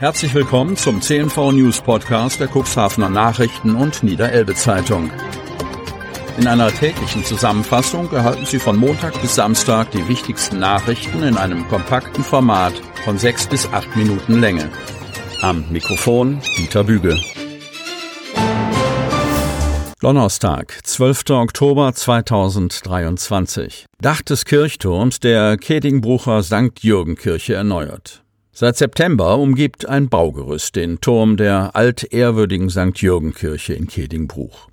Herzlich willkommen zum CNV News Podcast der Cuxhavener Nachrichten und Niederelbe Zeitung. In einer täglichen Zusammenfassung erhalten Sie von Montag bis Samstag die wichtigsten Nachrichten in einem kompakten Format von sechs bis acht Minuten Länge. Am Mikrofon Dieter Büge. Donnerstag, 12. Oktober 2023. Dach des Kirchturms der Kedingbrucher St. Jürgen Kirche erneuert. Seit September umgibt ein Baugerüst den Turm der altehrwürdigen St. Jürgen-Kirche in Kedingbruch.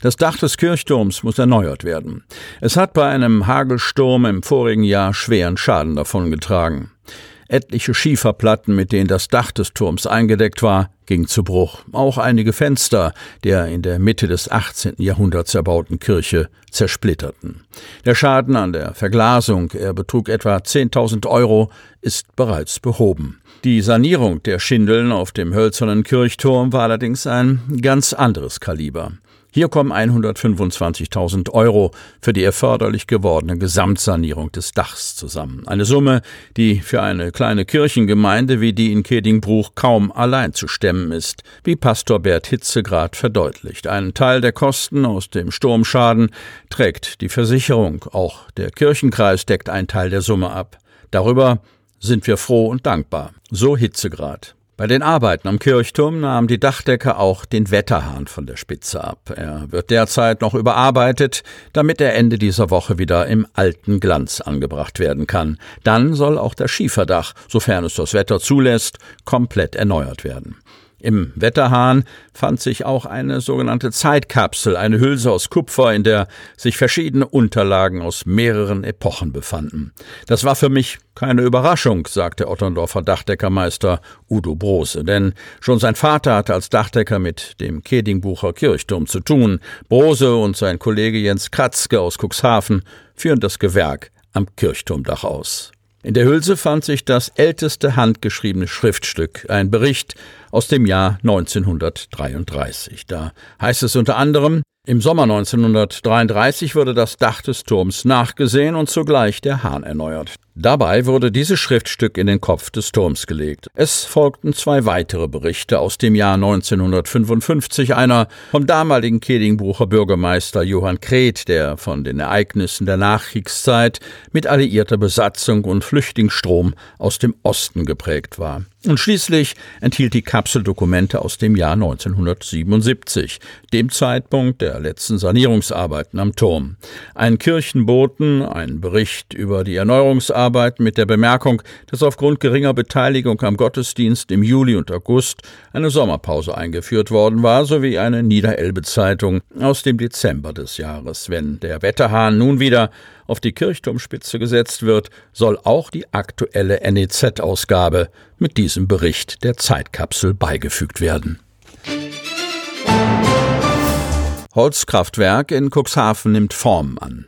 Das Dach des Kirchturms muss erneuert werden. Es hat bei einem Hagelsturm im vorigen Jahr schweren Schaden davongetragen. Etliche Schieferplatten, mit denen das Dach des Turms eingedeckt war, gingen zu Bruch. Auch einige Fenster der in der Mitte des 18. Jahrhunderts erbauten Kirche zersplitterten. Der Schaden an der Verglasung, er betrug etwa 10.000 Euro, ist bereits behoben. Die Sanierung der Schindeln auf dem hölzernen Kirchturm war allerdings ein ganz anderes Kaliber. Hier kommen 125.000 Euro für die erforderlich gewordene Gesamtsanierung des Dachs zusammen. Eine Summe, die für eine kleine Kirchengemeinde wie die in Kedingbruch kaum allein zu stemmen ist, wie Pastor Bert Hitzegrad verdeutlicht. Einen Teil der Kosten aus dem Sturmschaden trägt die Versicherung. Auch der Kirchenkreis deckt einen Teil der Summe ab. Darüber sind wir froh und dankbar. So Hitzegrad. Bei den Arbeiten am Kirchturm nahm die Dachdecke auch den Wetterhahn von der Spitze ab. Er wird derzeit noch überarbeitet, damit er Ende dieser Woche wieder im alten Glanz angebracht werden kann. Dann soll auch das Schieferdach, sofern es das Wetter zulässt, komplett erneuert werden. Im Wetterhahn fand sich auch eine sogenannte Zeitkapsel, eine Hülse aus Kupfer, in der sich verschiedene Unterlagen aus mehreren Epochen befanden. Das war für mich keine Überraschung, sagte Otterndorfer Dachdeckermeister Udo Brose, denn schon sein Vater hatte als Dachdecker mit dem Kedingbucher Kirchturm zu tun. Brose und sein Kollege Jens Kratzke aus Cuxhaven führen das Gewerk am Kirchturmdach aus. In der Hülse fand sich das älteste handgeschriebene Schriftstück, ein Bericht aus dem Jahr 1933. Da heißt es unter anderem, im Sommer 1933 wurde das Dach des Turms nachgesehen und zugleich der Hahn erneuert. Dabei wurde dieses Schriftstück in den Kopf des Turms gelegt. Es folgten zwei weitere Berichte aus dem Jahr 1955, einer vom damaligen Kedingbrucher Bürgermeister Johann Kret, der von den Ereignissen der Nachkriegszeit mit alliierter Besatzung und Flüchtlingsstrom aus dem Osten geprägt war. Und schließlich enthielt die Kapsel Dokumente aus dem Jahr 1977, dem Zeitpunkt der letzten Sanierungsarbeiten am Turm. Ein Kirchenboten, ein Bericht über die Erneuerungsarbeiten mit der Bemerkung, dass aufgrund geringer Beteiligung am Gottesdienst im Juli und August eine Sommerpause eingeführt worden war, sowie eine Niederelbe-Zeitung aus dem Dezember des Jahres. Wenn der Wetterhahn nun wieder auf die Kirchturmspitze gesetzt wird, soll auch die aktuelle NEZ-Ausgabe mit diesem Bericht der Zeitkapsel beigefügt werden. Holzkraftwerk in Cuxhaven nimmt Form an.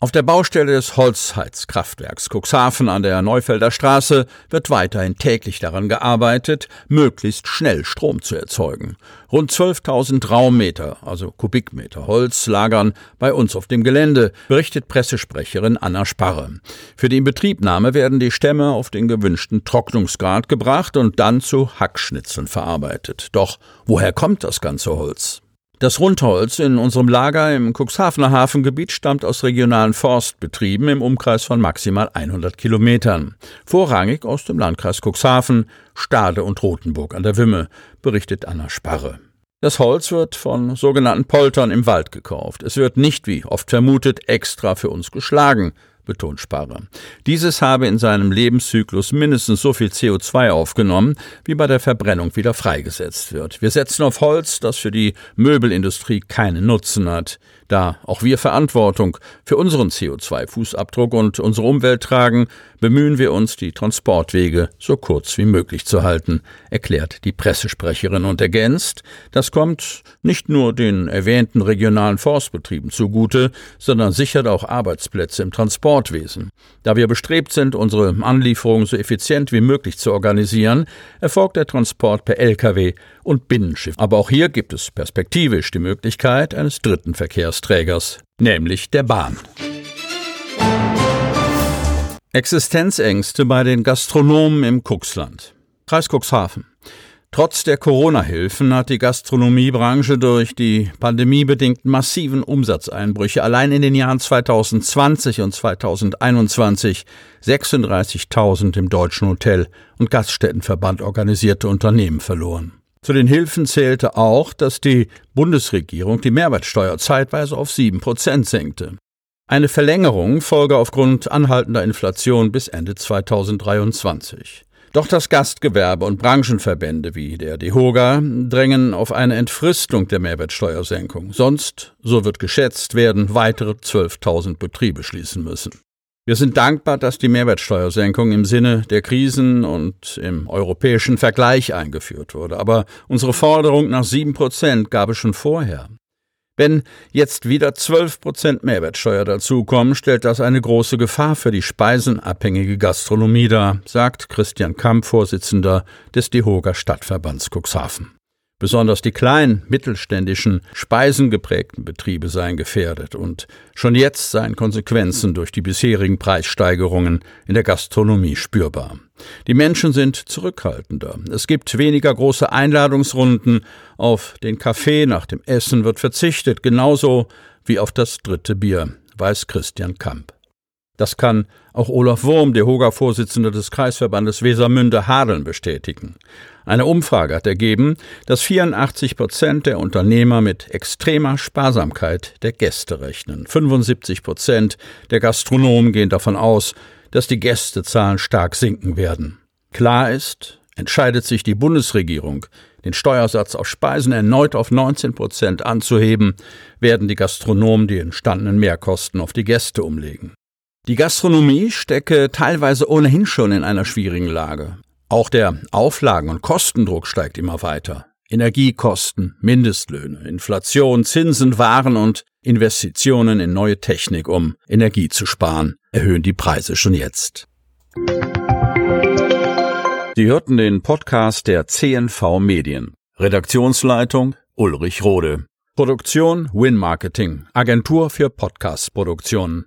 Auf der Baustelle des Holzheizkraftwerks Cuxhaven an der Neufelder Straße wird weiterhin täglich daran gearbeitet, möglichst schnell Strom zu erzeugen. Rund 12.000 Raummeter, also Kubikmeter Holz, lagern bei uns auf dem Gelände, berichtet Pressesprecherin Anna Sparre. Für die Inbetriebnahme werden die Stämme auf den gewünschten Trocknungsgrad gebracht und dann zu Hackschnitzeln verarbeitet. Doch woher kommt das ganze Holz? Das Rundholz in unserem Lager im Cuxhavener Hafengebiet stammt aus regionalen Forstbetrieben im Umkreis von maximal 100 Kilometern. Vorrangig aus dem Landkreis Cuxhaven, Stade und Rothenburg an der Wümme, berichtet Anna Sparre. Das Holz wird von sogenannten Poltern im Wald gekauft. Es wird nicht, wie oft vermutet, extra für uns geschlagen, betont Sparre. Dieses habe in seinem Lebenszyklus mindestens so viel CO2 aufgenommen, wie bei der Verbrennung wieder freigesetzt wird. Wir setzen auf Holz, das für die Möbelindustrie keinen Nutzen hat. Da auch wir Verantwortung für unseren CO2-Fußabdruck und unsere Umwelt tragen, bemühen wir uns, die Transportwege so kurz wie möglich zu halten, erklärt die Pressesprecherin und ergänzt, das kommt nicht nur den erwähnten regionalen Forstbetrieben zugute, sondern sichert auch Arbeitsplätze im Transportwesen. Da wir bestrebt sind, unsere Anlieferungen so effizient wie möglich zu organisieren, erfolgt der Transport per Lkw und Binnenschiff. Aber auch hier gibt es perspektivisch die Möglichkeit eines dritten Verkehrsträgers, nämlich der Bahn. Existenzängste bei den Gastronomen im Cuxland. Kreis Cuxhaven. Trotz der Corona-Hilfen hat die Gastronomiebranche durch die pandemiebedingten massiven Umsatzeinbrüche allein in den Jahren 2020 und 2021 36.000 im Deutschen Hotel- und Gaststättenverband organisierte Unternehmen verloren. Zu den Hilfen zählte auch, dass die Bundesregierung die Mehrwertsteuer zeitweise auf sieben Prozent senkte. Eine Verlängerung folge aufgrund anhaltender Inflation bis Ende 2023. Doch das Gastgewerbe und Branchenverbände wie der DEHOGA drängen auf eine Entfristung der Mehrwertsteuersenkung. Sonst, so wird geschätzt, werden weitere 12.000 Betriebe schließen müssen. Wir sind dankbar, dass die Mehrwertsteuersenkung im Sinne der Krisen und im europäischen Vergleich eingeführt wurde. Aber unsere Forderung nach sieben Prozent gab es schon vorher. Wenn jetzt wieder 12 Prozent Mehrwertsteuer dazukommen, stellt das eine große Gefahr für die speisenabhängige Gastronomie dar, sagt Christian Kamp, Vorsitzender des DeHoga Stadtverbands Cuxhaven. Besonders die kleinen, mittelständischen, speisengeprägten Betriebe seien gefährdet und schon jetzt seien Konsequenzen durch die bisherigen Preissteigerungen in der Gastronomie spürbar. Die Menschen sind zurückhaltender. Es gibt weniger große Einladungsrunden. Auf den Kaffee nach dem Essen wird verzichtet, genauso wie auf das dritte Bier, weiß Christian Kamp. Das kann auch Olaf Wurm, der Hoga-Vorsitzende des Kreisverbandes Wesermünde-Hadeln, bestätigen. Eine Umfrage hat ergeben, dass 84 Prozent der Unternehmer mit extremer Sparsamkeit der Gäste rechnen. 75 Prozent der Gastronomen gehen davon aus, dass die Gästezahlen stark sinken werden. Klar ist, entscheidet sich die Bundesregierung, den Steuersatz auf Speisen erneut auf 19 Prozent anzuheben, werden die Gastronomen die entstandenen Mehrkosten auf die Gäste umlegen. Die Gastronomie stecke teilweise ohnehin schon in einer schwierigen Lage. Auch der Auflagen- und Kostendruck steigt immer weiter. Energiekosten, Mindestlöhne, Inflation, Zinsen, Waren und Investitionen in neue Technik, um Energie zu sparen, erhöhen die Preise schon jetzt. Sie hörten den Podcast der CNV Medien. Redaktionsleitung Ulrich Rode. Produktion Win Marketing, Agentur für Podcast-Produktionen.